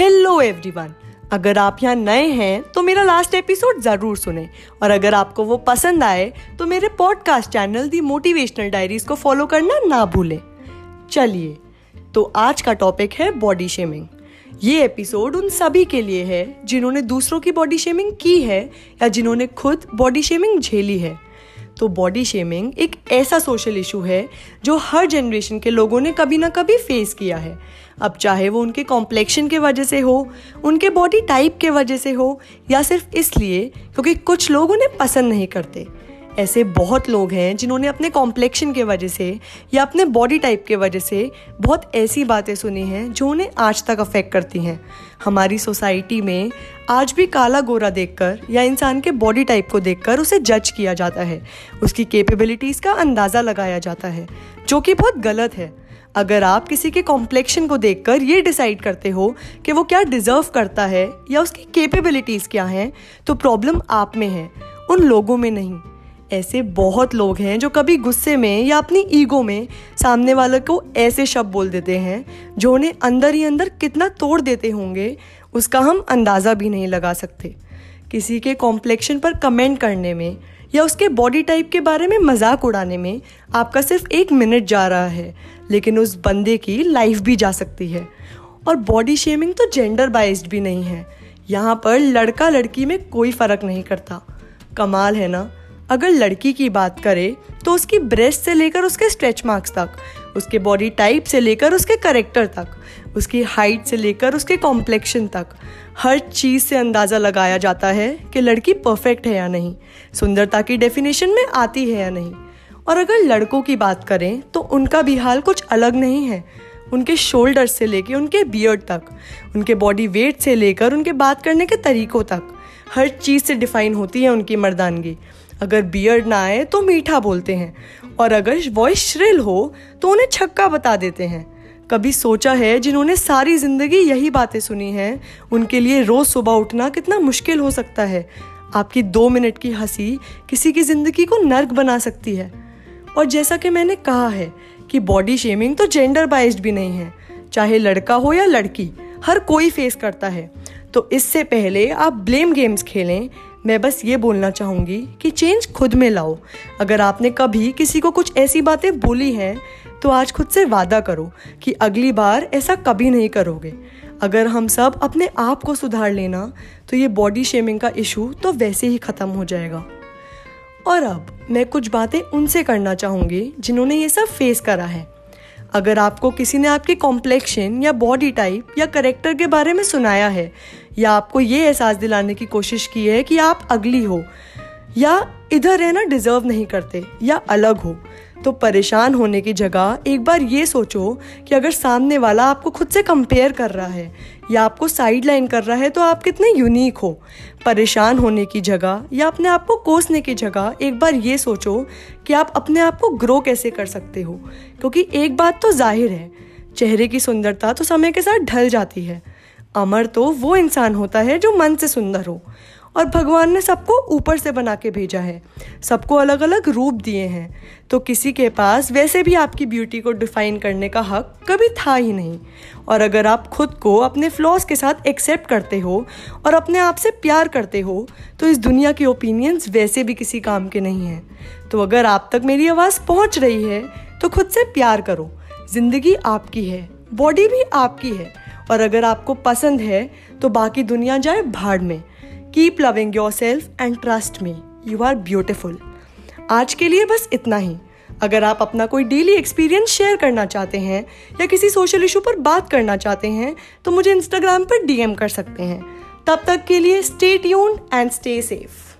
Hello everyone अगर आप यहाँ नए हैं तो मेरा लास्ट एपिसोड ज़रूर सुने। और अगर आपको वो पसंद आए तो मेरे podcast channel the motivational diaries को फॉलो करना ना भूलें। चलिए तो आज का टॉपिक है बॉडी शेमिंग ये एपिसोड उन सभी के लिए है, जिन्होंने दूसरों की बॉडी शेमिंग की है, या जिन्होंने खुद बॉडी शेमिंग झेली है। तो बॉडी शेमिंग एक ऐसा सोशल इशू है जो हर जनरेशन के लोगों ने कभी ना कभी फेस किया है। अब चाहे वो उनके कॉम्प्लेक्शन के वजह से हो, उनके बॉडी टाइप के वजह से हो, या सिर्फ़ इसलिए क्योंकि कुछ लोग उन्हें पसंद नहीं करते। ऐसे बहुत लोग हैं जिन्होंने अपने कॉम्प्लेक्शन के वजह से या अपने बॉडी टाइप के वजह से बहुत ऐसी बातें सुनी हैं जो उन्हें आज तक अफेक्ट करती हैं। हमारी सोसाइटी में आज भी काला गोरा देखकर या इंसान के बॉडी टाइप को देखकर उसे जज किया जाता है। उसकी कैपेबिलिटीज़ का अंदाज़ा लगाया जाता है, जो कि बहुत गलत है। अगर आप किसी के कॉम्प्लेक्शन को देखकर ये डिसाइड करते हो कि वो क्या डिज़र्व करता है या उसकी कैपेबिलिटीज़ क्या हैं तो प्रॉब्लम आप में है, उन लोगों में नहीं। ऐसे बहुत लोग हैं जो कभी गुस्से में या अपनी ईगो में सामने वाले को ऐसे शब्द बोल देते हैं जो उन्हें अंदर ही अंदर कितना तोड़ देते होंगे, उसका हम अंदाज़ा भी नहीं लगा सकते। किसी के कॉम्प्लेक्शन पर कमेंट करने में या उसके बॉडी टाइप के बारे में मज़ाक उड़ाने में आपका सिर्फ़ एक मिनट जा रहा है, लेकिन उस बंदे की लाइफ भी जा सकती है। और बॉडी शेमिंग तो जेंडर बाइज्ड भी नहीं है। यहाँ पर लड़का लड़की में कोई फ़र्क नहीं करता। कमाल है ना? अगर लड़की की बात करें तो उसकी ब्रेस्ट से लेकर उसके स्ट्रेच मार्क्स तक, उसके बॉडी टाइप से लेकर उसके करेक्टर तक, उसकी हाइट से लेकर उसके कॉम्प्लेक्शन तक, हर चीज़ से अंदाज़ा लगाया जाता है कि लड़की परफेक्ट है या नहीं, सुंदरता की डेफिनेशन में आती है या नहीं। और अगर लड़कों की बात करें तो उनका भी हाल कुछ अलग नहीं है। उनके शोल्डर से लेकर उनके बियर्ड तक, उनके बॉडी वेट से लेकर उनके बात करने के तरीकों तक, हर चीज़ से डिफाइन होती है उनकी मर्दानगी। अगर बियर्ड ना आए तो मीठा बोलते हैं। और अगर वॉइस श्रिल हो तो उन्हें छक्का बता देते हैं। कभी सोचा है जिन्होंने सारी ज़िंदगी यही बातें सुनी हैं, उनके लिए रोज़ सुबह उठना कितना मुश्किल हो सकता है। आपकी दो मिनट की हँसी किसी की ज़िंदगी को नर्क बना सकती है। और जैसा कि मैंने कहा है कि बॉडी शेमिंग तो जेंडर बाइज्ड भी नहीं है। चाहे लड़का हो या लड़की, हर कोई फेस करता है। तो इससे पहले आप ब्लेम गेम्स खेलें मैं बस ये बोलना चाहूँगी कि चेंज खुद में लाओ। अगर आपने कभी किसी को कुछ ऐसी बातें बोली हैं तो आज खुद से वादा करो कि अगली बार ऐसा कभी नहीं करोगे। अगर हम सब अपने आप को सुधार लेना तो ये बॉडी शेमिंग का इशू तो वैसे ही ख़त्म हो जाएगा। और अब मैं कुछ बातें उनसे करना चाहूँगी जिन्होंने ये सब फेस करा है। अगर आपको किसी ने आपके कॉम्प्लेक्शन या बॉडी टाइप या करेक्टर के बारे में सुनाया है, या आपको ये एहसास दिलाने की कोशिश की है कि आप अगली हो या इधर रहना डिजर्व नहीं करते, या अलग हो। तो परेशान होने की जगह एक बार ये सोचो कि अगर सामने वाला आपको खुद से कंपेयर कर रहा है, या आपको साइड लाइन कर रहा है तो आप कितने यूनिक हो। परेशान होने की जगह या अपने आप को कोसने की जगह एक बार ये सोचो कि आप अपने आप को ग्रो कैसे कर सकते हो। क्योंकि एक बात तो ज़ाहिर है, चेहरे की सुंदरता तो समय के साथ ढल जाती है। अमर तो वो इंसान होता है जो मन से सुंदर हो। और भगवान ने सबको ऊपर से बना के भेजा है। सबको अलग अलग रूप दिए हैं। तो किसी के पास वैसे भी आपकी ब्यूटी को डिफाइन करने का हक कभी था ही नहीं। और अगर आप खुद को अपने फ्लॉज के साथ एक्सेप्ट करते हो और अपने आप से प्यार करते हो तो इस दुनिया के ओपिनियंस वैसे भी किसी काम के नहीं हैं। तो अगर आप तक मेरी आवाज़ पहुँच रही है तो खुद से प्यार करो। ज़िंदगी आपकी है बॉडी भी आपकी है। और अगर आपको पसंद है तो बाकी दुनिया जाए भाड़ में। Keep loving yourself and trust me you are beautiful आज के लिए बस इतना ही। अगर आप अपना कोई डेली एक्सपीरियंस शेयर करना चाहते हैं या किसी सोशल इशू पर बात करना चाहते हैं तो मुझे इंस्टाग्राम पर डीएम कर सकते हैं। तब तक के लिए stay tune and stay safe